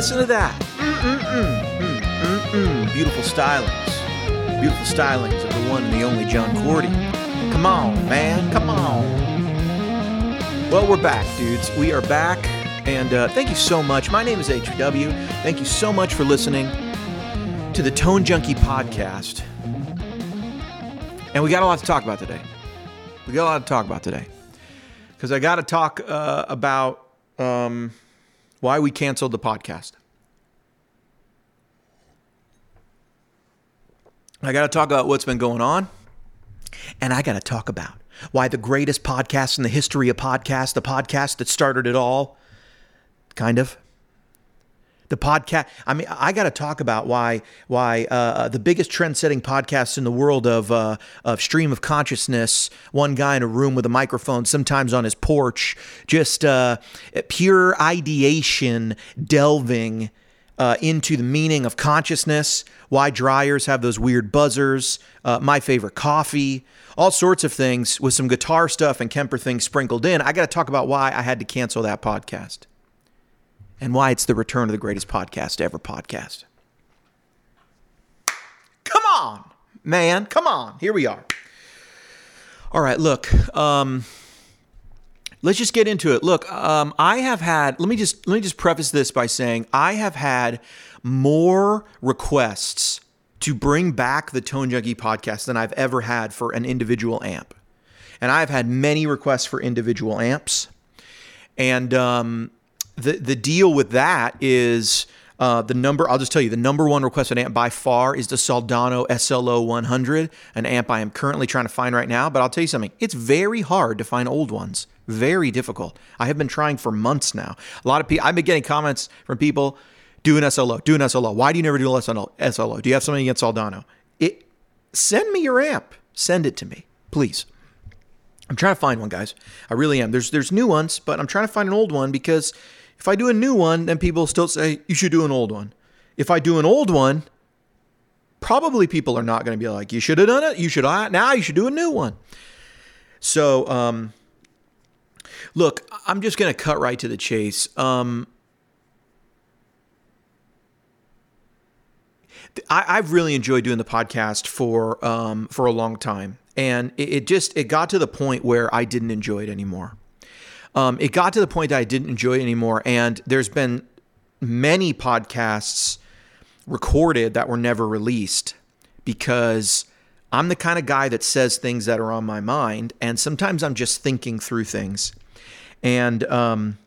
listen to that? Mm-mm-mm. Mm-mm-mm. Beautiful stylings. Beautiful stylings of the one and the only John Cordy. Come on, man. Come on. Well, we're back, dudes. We are back. And uh, thank you so much. My name is HW. Thank you so much for listening to the Tone Junkie podcast. And we got a lot to talk about today. We got a lot to talk about today. Because I got to talk uh, about um, why we canceled the podcast. I got to talk about what's been going on. And I got to talk about why the greatest podcast in the history of podcasts, the podcast that started it all, kind of. The podcast. I mean, I got to talk about why why uh, the biggest trend-setting podcast in the world of uh, of stream of consciousness. One guy in a room with a microphone, sometimes on his porch, just uh, pure ideation, delving uh, into the meaning of consciousness. Why dryers have those weird buzzers. Uh, my favorite coffee. All sorts of things with some guitar stuff and Kemper things sprinkled in. I got to talk about why I had to cancel that podcast and why it's the return of the greatest podcast ever podcast. Come on, man. Come on. Here we are. All right, look. Um, let's just get into it. Look, um, I have had. Let me just let me just preface this by saying I have had more requests to bring back the Tone Junkie podcast than I've ever had for an individual amp, and I've had many requests for individual amps, and um, the the deal with that is uh, the number. I'll just tell you the number one requested amp by far is the Soldano SLO 100, an amp I am currently trying to find right now. But I'll tell you something: it's very hard to find old ones. Very difficult. I have been trying for months now. A lot of people. I've been getting comments from people. Do an SLO. Do an SLO. Why do you never do an SLO? SLO? Do you have something against Soldano? It. Send me your amp. Send it to me, please. I'm trying to find one, guys. I really am. There's there's new ones, but I'm trying to find an old one because if I do a new one, then people still say, you should do an old one. If I do an old one, probably people are not going to be like, you should have done it. You should, now you should do a new one. So, um, look, I'm just going to cut right to the chase. Um, I, have really enjoyed doing the podcast for um, for a long time, and it, it, just it got to the point where I didn't enjoy it anymore um, it got to the point that I didn't enjoy it anymore. And there's been many podcasts recorded that were never released because I'm the kind of guy that says things that are on my mind. And sometimes I'm just thinking through things. And um,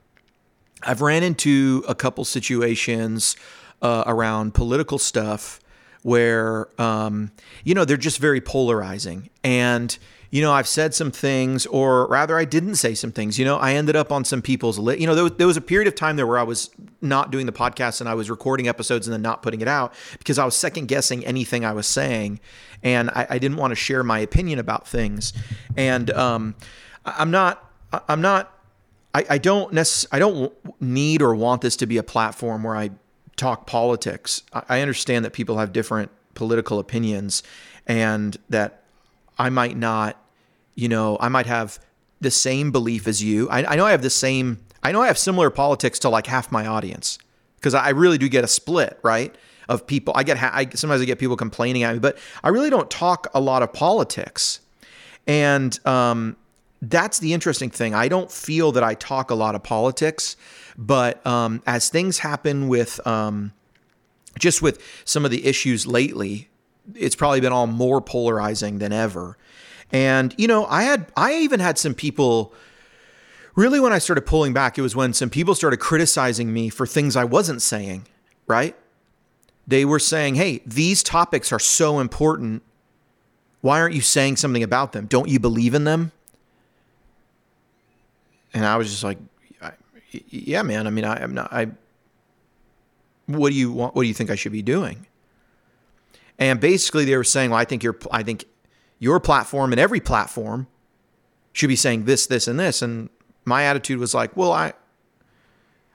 I've ran into a couple situations uh, around political stuff where, um, you know, they're just very polarizing. And you know, I've said some things, or rather, I didn't say some things. You know, I ended up on some people's list. You know, there was, there was a period of time there where I was not doing the podcast and I was recording episodes and then not putting it out because I was second guessing anything I was saying, and I, I didn't want to share my opinion about things. And um, I'm not, I'm not, I, I don't necessarily, I don't need or want this to be a platform where I talk politics. I, I understand that people have different political opinions, and that I might not you know, I might have the same belief as you. I, I know I have the same, I know I have similar politics to like half my audience because I really do get a split, right? Of people. I get, I, sometimes I get people complaining at me, but I really don't talk a lot of politics. And, um, that's the interesting thing. I don't feel that I talk a lot of politics, but um, as things happen with um, just with some of the issues lately, it's probably been all more polarizing than ever. And you know, I had I even had some people really when I started pulling back, it was when some people started criticizing me for things I wasn't saying, right? They were saying, "Hey, these topics are so important. Why aren't you saying something about them? Don't you believe in them?" And I was just like, "Yeah, man. I mean, I, am not. I. What do you want? What do you think I should be doing?" And basically, they were saying, "Well, I think you're. I think your platform and every platform should be saying this, this, and this. And my attitude was like, well, I,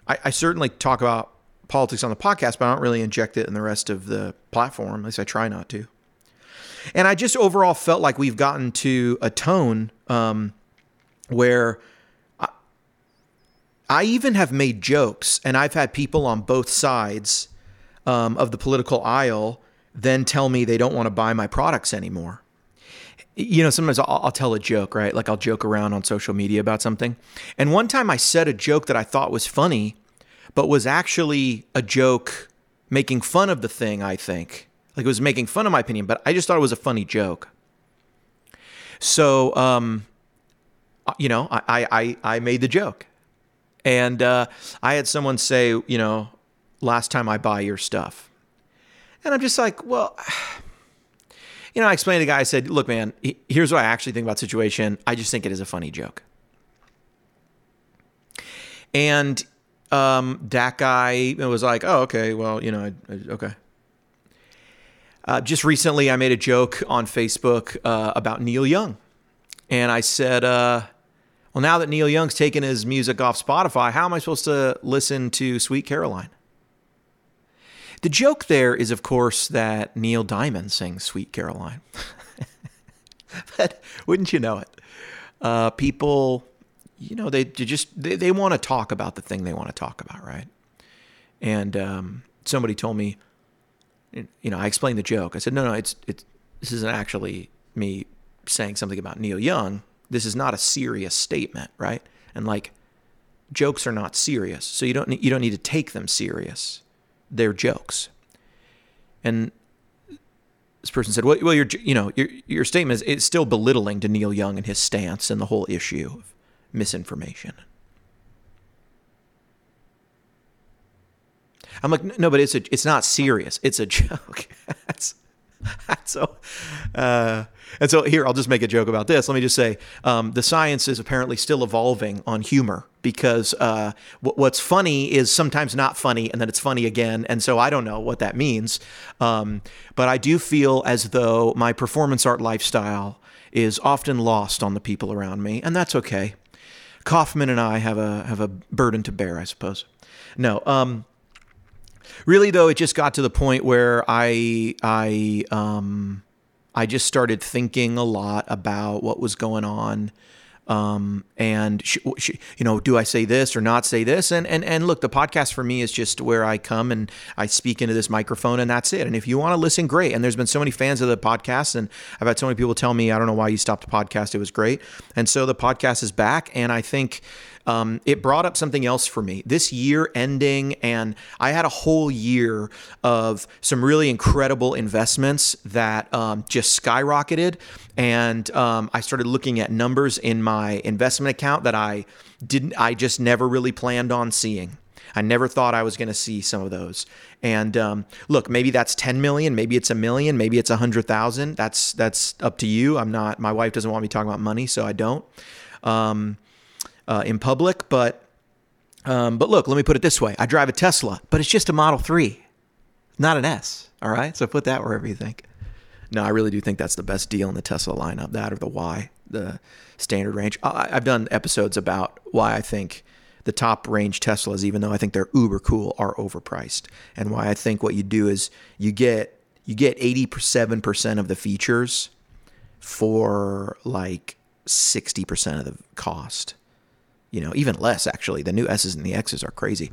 I, I certainly talk about politics on the podcast, but I don't really inject it in the rest of the platform. At least I try not to. And I just overall felt like we've gotten to a tone um, where I, I even have made jokes, and I've had people on both sides um, of the political aisle then tell me they don't want to buy my products anymore. You know, sometimes I'll, I'll, tell a joke, right? Like I'll joke around on social media about something. And one time I said a joke that I thought was funny, but was actually a joke making fun of the thing, I think. Like it was making fun of my opinion, but I just thought it was a funny joke. So, um, you know, I, I, I made the joke. And uh, I had someone say, you know, last time I buy your stuff. And I'm just like, well, you know, I explained to the guy, I said, look, man, here's what I actually think about situation. I just think it is a funny joke. And um, that guy was like, oh, okay, well, you know, I, I, okay. Uh, just recently, I made a joke on Facebook uh, about Neil Young. And I said, uh, well, now that Neil Young's taken his music off Spotify, how am I supposed to listen to Sweet Caroline? The joke there is, of course, that Neil Diamond sings Sweet Caroline. but wouldn't you know it? Uh, people, you know, they, they just they, they want to talk about the thing they want to talk about, right? And um, somebody told me, you know, I explained the joke. I said, no, no, it's it's this isn't actually me saying something about Neil Young. This is not a serious statement, right? And like, jokes are not serious, so you don't you don't need to take them serious their jokes. And this person said, "Well, well, your you know your your statement is it's still belittling to Neil Young and his stance and the whole issue of misinformation." I'm like, no, but it's a, it's not serious. It's a joke. so, uh, and so here, I'll just make a joke about this. Let me just say um, the science is apparently still evolving on humor because uh, w- what's funny is sometimes not funny and then it's funny again. And so I don't know what that means. Um, but I do feel as though my performance art lifestyle is often lost on the people around me, and that's okay. Kaufman and I have a have a burden to bear, I suppose. No, um, really though, it just got to the point where I I um, I just started thinking a lot about what was going on. Um, and sh- sh- you know, do I say this or not say this? And and and look, the podcast for me is just where I come and I speak into this microphone, and that's it. And if you want to listen, great. And there's been so many fans of the podcast, and I've had so many people tell me, I don't know why you stopped the podcast. It was great, and so the podcast is back, and I think um, it brought up something else for me. This year ending, and I had a whole year of some really incredible investments that um, just skyrocketed. And um, I started looking at numbers in my investment account that I didn't, I just never really planned on seeing. I never thought I was going to see some of those. And um, look, maybe that's 10 million, maybe it's a million, maybe it's a hundred thousand. That's that's up to you. I'm not. My wife doesn't want me talking about money, so I don't. Um, uh, in public. But um, but look, let me put it this way: I drive a Tesla, but it's just a Model Three, not an S. All right, so put that wherever you think. No, I really do think that's the best deal in the Tesla lineup. That or the Y, the standard range. I, I've done episodes about why I think the top range Teslas, even though I think they're uber cool, are overpriced, and why I think what you do is you get you get eighty seven percent of the features for like sixty percent of the cost you know, even less actually. The new S's and the X's are crazy.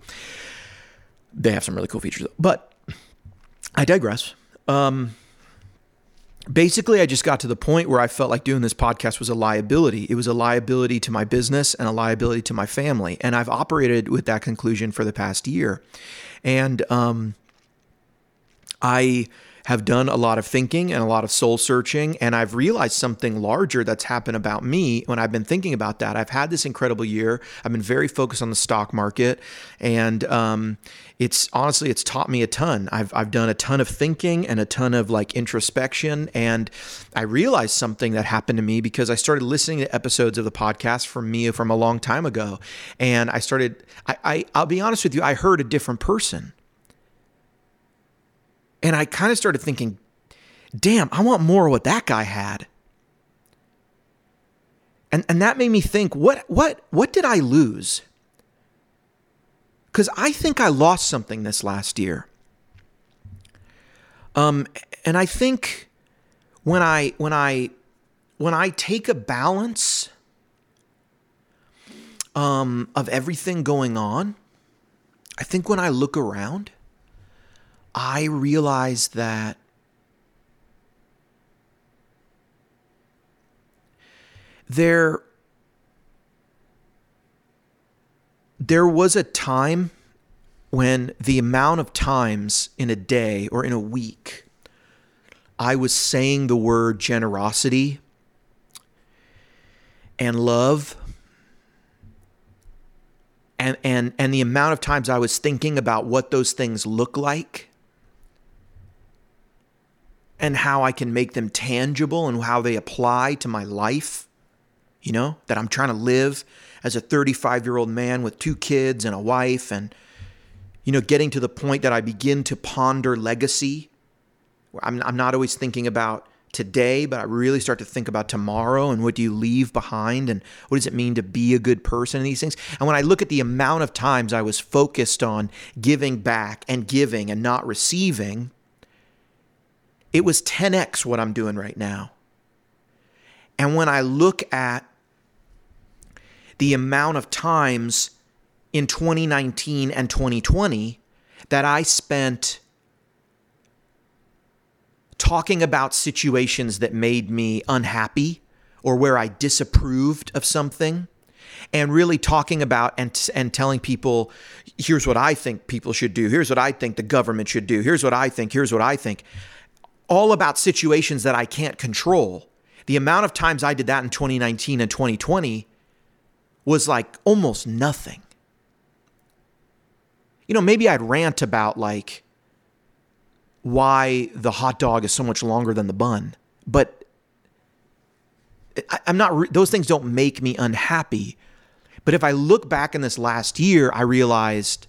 They have some really cool features, but I digress. Um, basically, I just got to the point where I felt like doing this podcast was a liability. It was a liability to my business and a liability to my family. And I've operated with that conclusion for the past year. And um, I have done a lot of thinking and a lot of soul searching, and I've realized something larger that's happened about me when I've been thinking about that. I've had this incredible year. I've been very focused on the stock market, and um, it's honestly it's taught me a ton. I've I've done a ton of thinking and a ton of like introspection, and I realized something that happened to me because I started listening to episodes of the podcast from me from a long time ago, and I started. I, I I'll be honest with you, I heard a different person. And I kind of started thinking, damn, I want more of what that guy had. And, and that made me think, what, what, what did I lose? Because I think I lost something this last year. Um, and I think when I when I when I take a balance um, of everything going on, I think when I look around, I realize that there there was a time when the amount of times in a day or in a week I was saying the word generosity and love and and and the amount of times I was thinking about what those things look like and how I can make them tangible and how they apply to my life you know that I'm trying to live as a 35 year old man with two kids and a wife and you know getting to the point that I begin to ponder legacy I'm, I'm not always thinking about today, but I really start to think about tomorrow and what do you leave behind and what does it mean to be a good person and these things. And when I look at the amount of times I was focused on giving back and giving and not receiving, it was 10x what I'm doing right now. And when I look at the amount of times in 2019 and 2020 that I spent talking about situations that made me unhappy or where I disapproved of something and really talking about and and telling people here's what I think people should do. Here's what I think the government should do. Here's what I think. Here's what I think all about situations that I can't control the amount of times I did that in 2019 and 2020 was like almost nothing you know maybe I'd rant about like why the hot dog is so much longer than the bun. But I, am not, those things don't make me unhappy. But if I look back in this last year, I realized,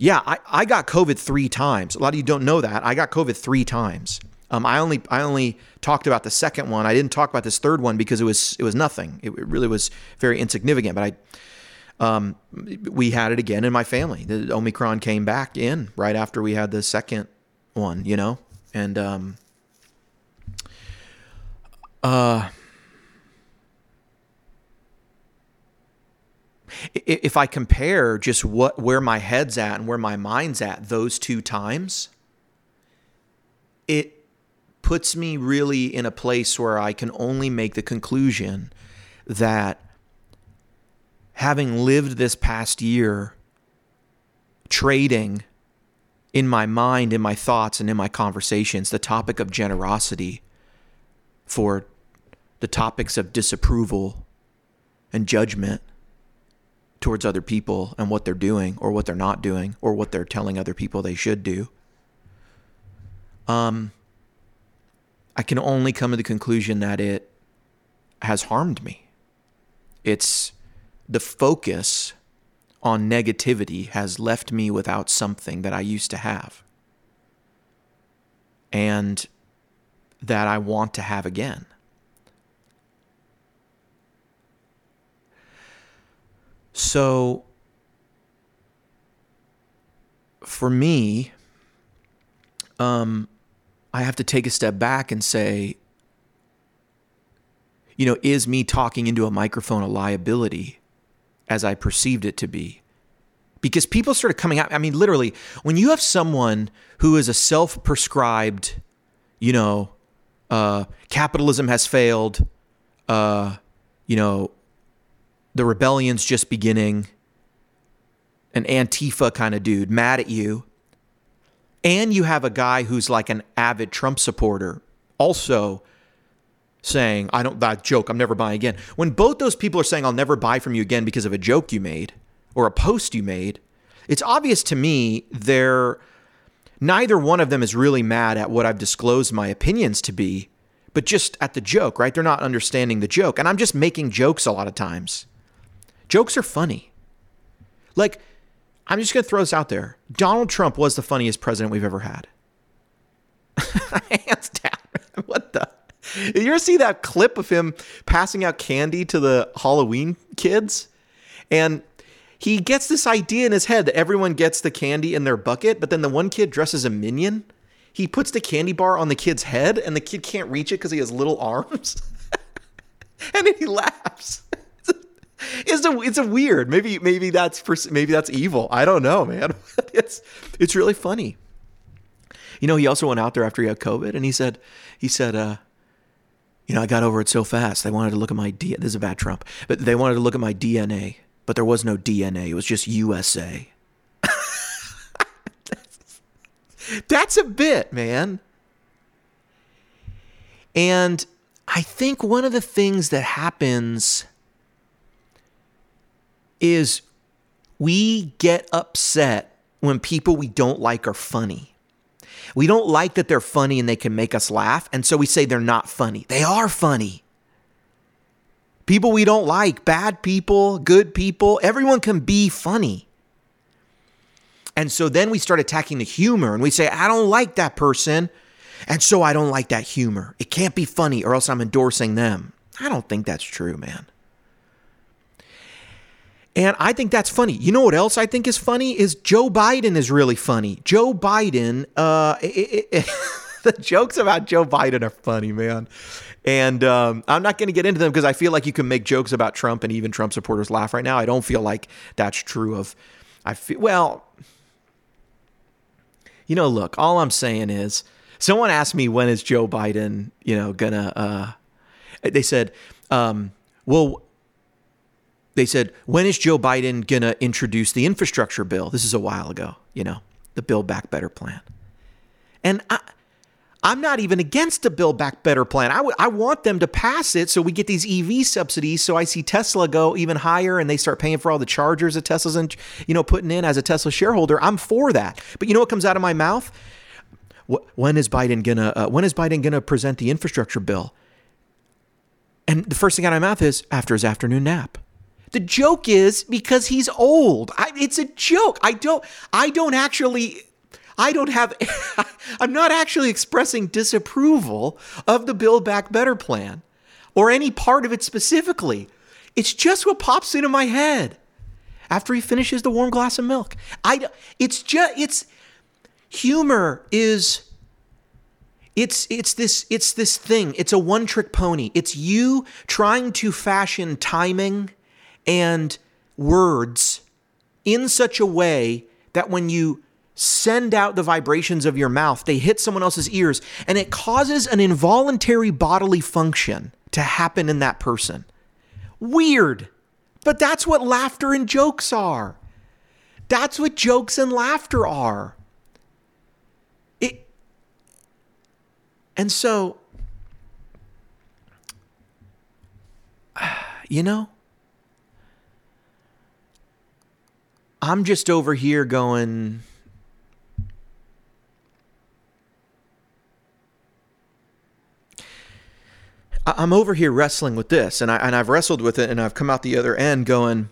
yeah, I, I got COVID three times. A lot of you don't know that. I got COVID three times. Um, I only I only talked about the second one. I didn't talk about this third one because it was it was nothing. It, it really was very insignificant. But I um, we had it again in my family. The Omicron came back in right after we had the second one, you know? And um uh if I compare just what where my head's at and where my mind's at those two times, it puts me really in a place where I can only make the conclusion that having lived this past year trading in my mind, in my thoughts, and in my conversations the topic of generosity for the topics of disapproval and judgment towards other people and what they're doing or what they're not doing or what they're telling other people they should do. Um, I can only come to the conclusion that it has harmed me. It's the focus on negativity has left me without something that I used to have and that I want to have again. So, for me, um, I have to take a step back and say, you know, is me talking into a microphone a liability? as I perceived it to be. Because people started coming out. I mean, literally, when you have someone who is a self prescribed, you know, uh, capitalism has failed, uh, you know, the rebellion's just beginning, an Antifa kind of dude mad at you, and you have a guy who's like an avid Trump supporter also saying, I don't, that joke, I'm never buying again. When both those people are saying, I'll never buy from you again because of a joke you made or a post you made, it's obvious to me they're, neither one of them is really mad at what I've disclosed my opinions to be, but just at the joke, right? They're not understanding the joke. And I'm just making jokes a lot of times. Jokes are funny. Like, I'm just going to throw this out there. Donald Trump was the funniest president we've ever had. Hands down. what the? you ever see that clip of him passing out candy to the Halloween kids? And he gets this idea in his head that everyone gets the candy in their bucket, but then the one kid dresses a minion. He puts the candy bar on the kid's head, and the kid can't reach it because he has little arms. and then he laughs. It's a it's a weird. Maybe maybe that's maybe that's evil. I don't know, man. it's it's really funny. You know, he also went out there after he had COVID, and he said he said, uh, you know, I got over it so fast. They wanted to look at my D. This is a bad Trump, but they wanted to look at my DNA, but there was no DNA. It was just USA. that's a bit, man. And I think one of the things that happens is we get upset when people we don't like are funny. We don't like that they're funny and they can make us laugh, and so we say they're not funny. They are funny. People we don't like, bad people, good people, everyone can be funny. And so then we start attacking the humor and we say, I don't like that person. And so I don't like that humor. It can't be funny or else I'm endorsing them. I don't think that's true, man. And I think that's funny. You know what else I think is funny is Joe Biden is really funny. Joe Biden, uh, it, it, the jokes about Joe Biden are funny, man. And um, I'm not going to get into them because I feel like you can make jokes about Trump and even Trump supporters laugh right now. I don't feel like that's true of. I feel well. You know, look. All I'm saying is, someone asked me when is Joe Biden, you know, gonna. Uh, they said, um, well they said, when is Joe Biden going to introduce the infrastructure bill? This is a while ago, you know, the Build Back Better plan. And I, I'm not even against the Build Back Better plan. I, w- I want them to pass it so we get these EV subsidies. So I see Tesla go even higher and they start paying for all the chargers that Tesla's, in, you know, putting in as a Tesla shareholder. I'm for that. But you know what comes out of my mouth? When is Biden gonna? Uh, when is Biden gonna present the infrastructure bill? And the first thing out of my mouth is after his afternoon nap. The joke is because he's old. I, it's a joke. I don't. I don't actually. I don't have. I'm not actually expressing disapproval of the Build Back Better plan, or any part of it specifically. It's just what pops into my head after he finishes the warm glass of milk. I. It's just. It's humor is it's it's this it's this thing. It's a one trick pony. It's you trying to fashion timing and words in such a way that when you send out the vibrations of your mouth, they hit someone else's ears and it causes an involuntary bodily function to happen in that person. Weird. But that's what laughter and jokes are. That's what jokes and laughter are. It And so you know, I'm just over here going, I'm over here wrestling with this, and I and I've wrestled with it, and I've come out the other end going.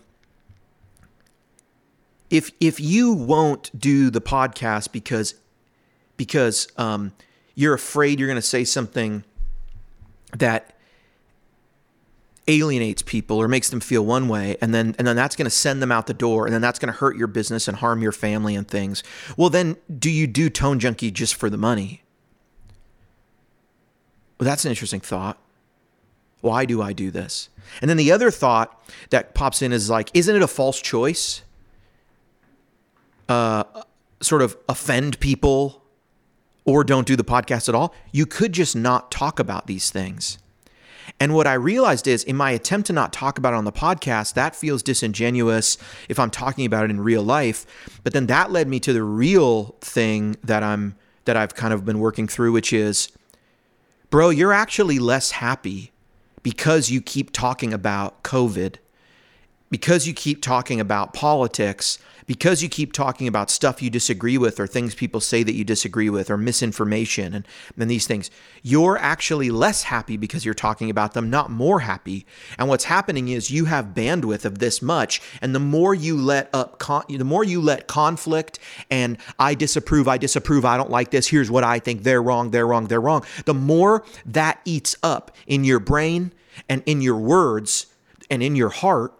If if you won't do the podcast because because um, you're afraid you're going to say something that alienates people or makes them feel one way and then and then that's going to send them out the door and then that's going to hurt your business and harm your family and things. Well then do you do tone junkie just for the money? Well that's an interesting thought. Why do i do this? And then the other thought that pops in is like isn't it a false choice uh sort of offend people or don't do the podcast at all? You could just not talk about these things and what I realized is in my attempt to not talk about it on the podcast, that feels disingenuous if I'm talking about it in real life. But then that led me to the real thing that I'm that I've kind of been working through, which is, bro, you're actually less happy because you keep talking about COVID, because you keep talking about politics, because you keep talking about stuff you disagree with or things people say that you disagree with or misinformation and, and these things, you're actually less happy because you're talking about them, not more happy. And what's happening is you have bandwidth of this much, and the more you let up, con- the more you let conflict and I disapprove, I disapprove, I don't like this, here's what I think, they're wrong, they're wrong, they're wrong, the more that eats up in your brain and in your words and in your heart,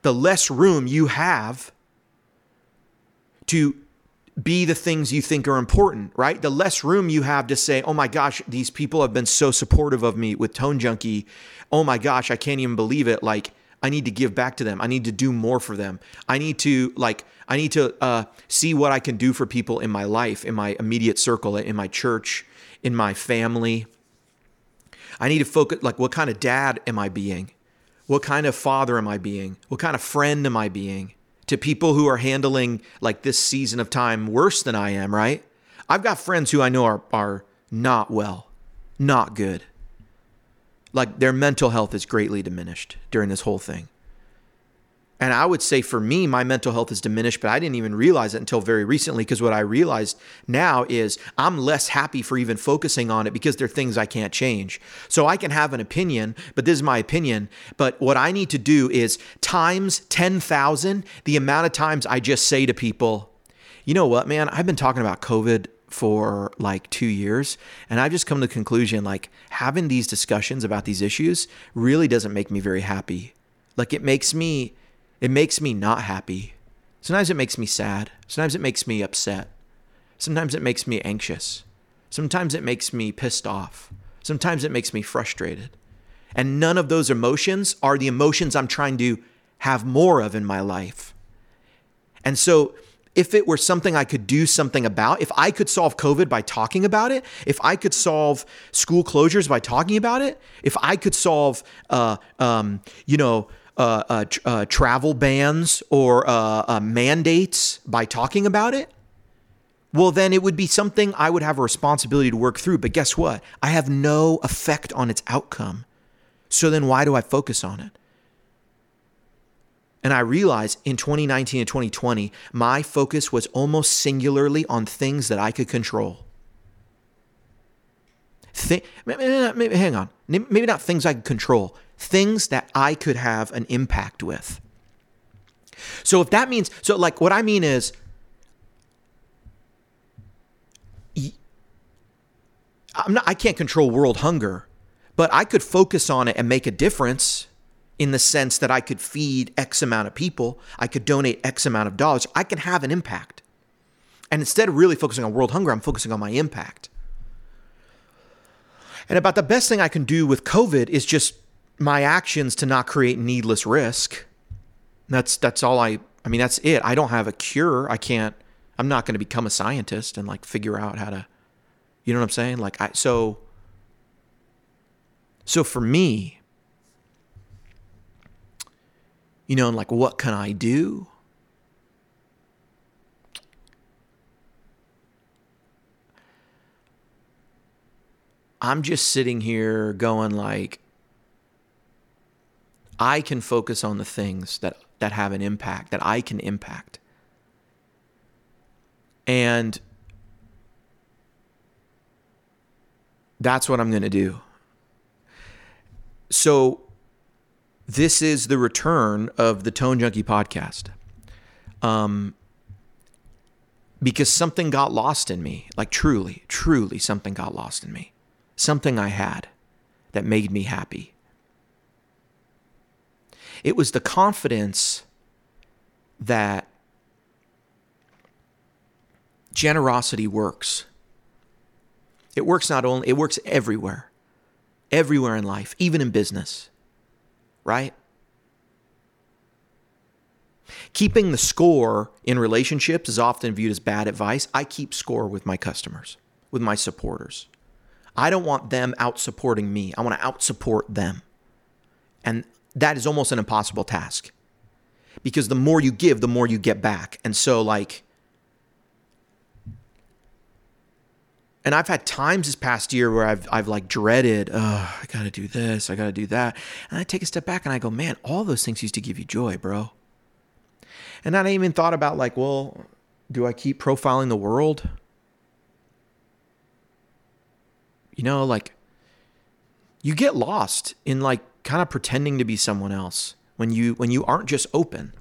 the less room you have to be the things you think are important, right? The less room you have to say, oh my gosh, these people have been so supportive of me with Tone Junkie. Oh my gosh, I can't even believe it. Like, I need to give back to them. I need to do more for them. I need to like I need to uh, see what I can do for people in my life, in my immediate circle, in my church, in my family. I need to focus like what kind of dad am I being? What kind of father am I being? What kind of friend am I being to people who are handling like this season of time worse than I am, right? I've got friends who I know are are not well, not good like their mental health is greatly diminished during this whole thing. And I would say for me, my mental health is diminished, but I didn't even realize it until very recently because what I realized now is I'm less happy for even focusing on it because there are things I can't change. So I can have an opinion, but this is my opinion. But what I need to do is times 10,000 the amount of times I just say to people, you know what, man, I've been talking about COVID for like two years. And I've just come to the conclusion like having these discussions about these issues really doesn't make me very happy. Like it makes me, it makes me not happy. Sometimes it makes me sad. Sometimes it makes me upset. Sometimes it makes me anxious. Sometimes it makes me pissed off. Sometimes it makes me frustrated. And none of those emotions are the emotions I'm trying to have more of in my life. And so if it were something I could do something about, if I could solve COVID by talking about it, if I could solve school closures by talking about it, if I could solve, uh, um, you know, uh, uh, uh travel bans or uh, uh, mandates by talking about it, well, then it would be something I would have a responsibility to work through. But guess what? I have no effect on its outcome. So then why do I focus on it? And I realized in 2019 and 2020, my focus was almost singularly on things that I could control. Hang on. Maybe not things I could control, things that I could have an impact with. So if that means, so like what I mean is, I'm not, I can't control world hunger, but I could focus on it and make a difference in the sense that I could feed X amount of people, I could donate X amount of dollars, I can have an impact. And instead of really focusing on world hunger, I'm focusing on my impact. And about the best thing I can do with COVID is just my actions to not create needless risk. That's that's all I I mean that's it. I don't have a cure. I can't I'm not going to become a scientist and like figure out how to you know what I'm saying? Like I so so for me, you know, and like, what can I do? I'm just sitting here going like I can focus on the things that that have an impact that I can impact. And that's what I'm going to do. So this is the return of the Tone Junkie podcast. Um, because something got lost in me. Like truly, truly, something got lost in me. Something I had that made me happy. It was the confidence that generosity works. It works not only, it works everywhere, everywhere in life, even in business right? Keeping the score in relationships is often viewed as bad advice. I keep score with my customers, with my supporters. I don't want them out supporting me. I want to out support them. And that is almost an impossible task because the more you give, the more you get back. And so, like, And I've had times this past year where I've I've like dreaded, oh, I gotta do this, I gotta do that. And I take a step back and I go, man, all those things used to give you joy, bro. And I even thought about like, well, do I keep profiling the world? You know, like you get lost in like kind of pretending to be someone else when you when you aren't just open.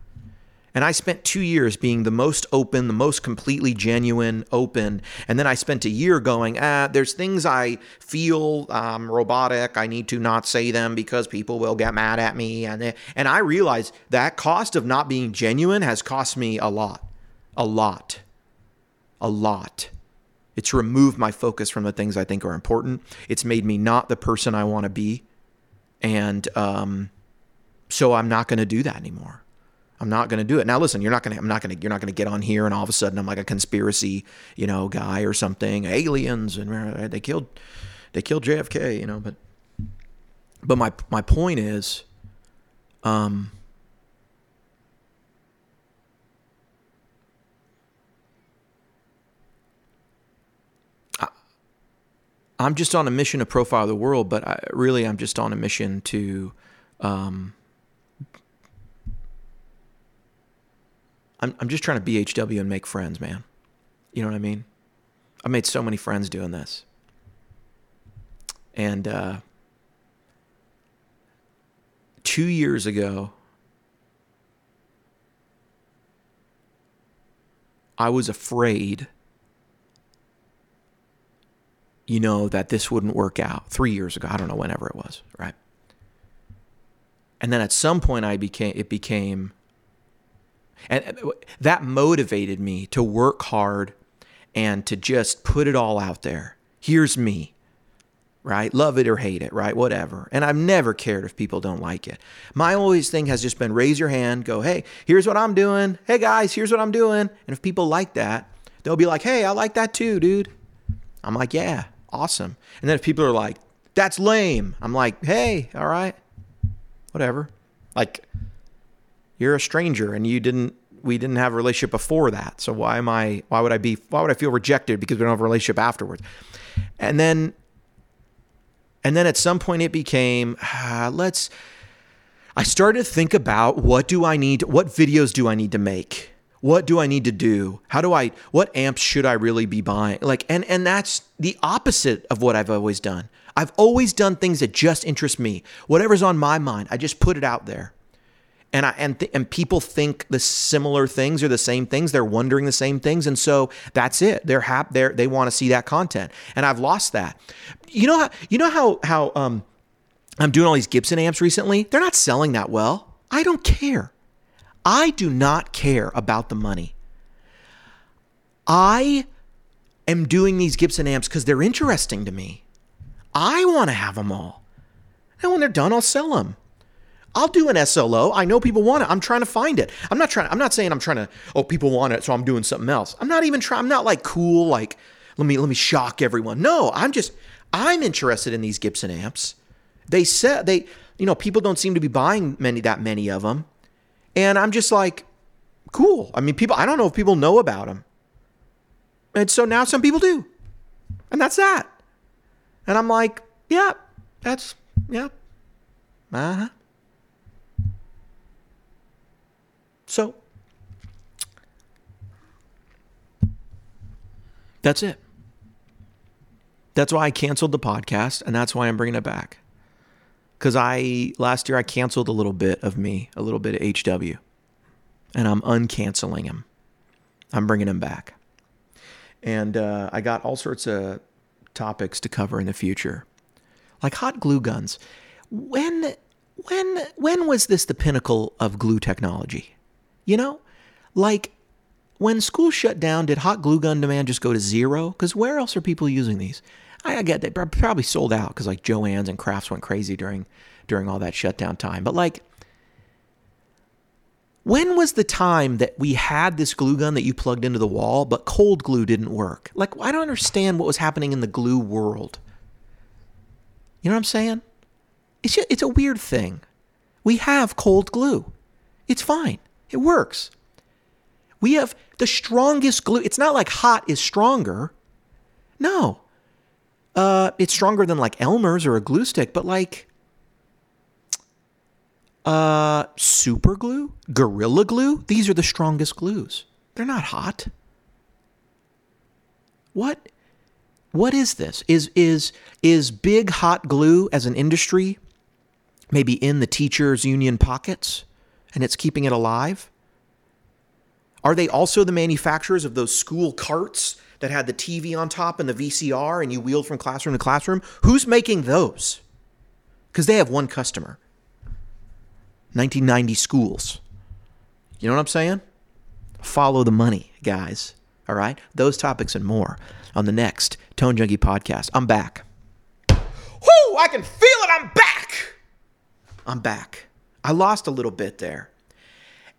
And I spent two years being the most open, the most completely genuine, open. And then I spent a year going, ah, there's things I feel um, robotic. I need to not say them because people will get mad at me. And, and I realized that cost of not being genuine has cost me a lot, a lot, a lot. It's removed my focus from the things I think are important. It's made me not the person I want to be. And, um, so I'm not going to do that anymore. I'm not going to do it. Now listen, you're not going to I'm not going to you're not going to get on here and all of a sudden I'm like a conspiracy, you know, guy or something, aliens and they killed they killed JFK, you know, but but my my point is um I'm just on a mission to profile the world, but I, really I'm just on a mission to um, I'm, I'm just trying to BHW and make friends, man. You know what I mean? I've made so many friends doing this. And uh, two years ago, I was afraid, you know, that this wouldn't work out. Three years ago, I don't know, whenever it was, right? And then at some point, I became it became and that motivated me to work hard and to just put it all out there. Here's me, right? Love it or hate it, right? Whatever. And I've never cared if people don't like it. My always thing has just been raise your hand, go, hey, here's what I'm doing. Hey guys, here's what I'm doing. And if people like that, they'll be like, hey, I like that too, dude. I'm like, yeah, awesome. And then if people are like, that's lame, I'm like, hey, all right, whatever. Like, you're a stranger and you didn't we didn't have a relationship before that. So why am I why would I be why would I feel rejected because we don't have a relationship afterwards? And then and then at some point it became ah, let's I started to think about what do I need what videos do I need to make? What do I need to do? How do I what amps should I really be buying? Like and and that's the opposite of what I've always done. I've always done things that just interest me. Whatever's on my mind, I just put it out there and I and th- and people think the similar things are the same things. They're wondering the same things, and so that's it. They're happy. They they want to see that content, and I've lost that. You know how you know how how um I'm doing all these Gibson amps recently. They're not selling that well. I don't care. I do not care about the money. I am doing these Gibson amps because they're interesting to me. I want to have them all. And when they're done, I'll sell them. I'll do an SLO. I know people want it. I'm trying to find it. I'm not trying. I'm not saying I'm trying to. Oh, people want it, so I'm doing something else. I'm not even trying. I'm not like cool. Like let me let me shock everyone. No, I'm just. I'm interested in these Gibson amps. They said they. You know, people don't seem to be buying many that many of them, and I'm just like, cool. I mean, people. I don't know if people know about them, and so now some people do, and that's that. And I'm like, yeah, that's yeah, uh huh. So that's it. That's why I canceled the podcast, and that's why I'm bringing it back. Because I last year I canceled a little bit of me, a little bit of HW, and I'm uncanceling him. I'm bringing him back, and uh, I got all sorts of topics to cover in the future, like hot glue guns. When when when was this the pinnacle of glue technology? You know, like when school shut down, did hot glue gun demand just go to zero? Because where else are people using these? I, get they probably sold out because like Joann's and Crafts went crazy during during all that shutdown time. But like, when was the time that we had this glue gun that you plugged into the wall, but cold glue didn't work? Like, I don't understand what was happening in the glue world. You know what I'm saying? It's just, it's a weird thing. We have cold glue. It's fine. It works. We have the strongest glue. It's not like hot is stronger. No. Uh, it's stronger than like Elmer's or a glue stick, but like uh, super glue, gorilla glue, these are the strongest glues. They're not hot. What what is this? Is is is big hot glue as an industry maybe in the teachers union pockets? and it's keeping it alive? Are they also the manufacturers of those school carts that had the TV on top and the VCR and you wheeled from classroom to classroom? Who's making those? Because they have one customer 1990 schools. You know what I'm saying? Follow the money, guys. All right? Those topics and more on the next Tone Junkie podcast. I'm back. Whoo! I can feel it. I'm back. I'm back. I lost a little bit there.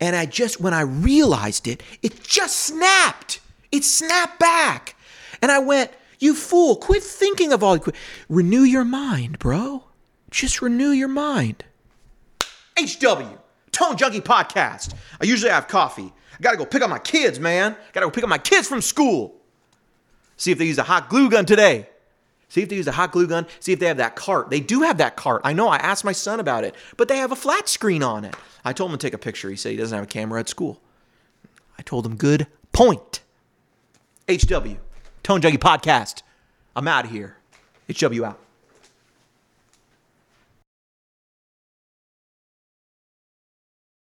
And I just, when I realized it, it just snapped. It snapped back. And I went, You fool, quit thinking of all. Renew your mind, bro. Just renew your mind. HW, Tone Junkie Podcast. I usually have coffee. I gotta go pick up my kids, man. Gotta go pick up my kids from school. See if they use a hot glue gun today. See if they use a hot glue gun. See if they have that cart. They do have that cart. I know. I asked my son about it, but they have a flat screen on it. I told him to take a picture. He said he doesn't have a camera at school. I told him, good point. HW, Tone Junkie Podcast. I'm out of here. HW out.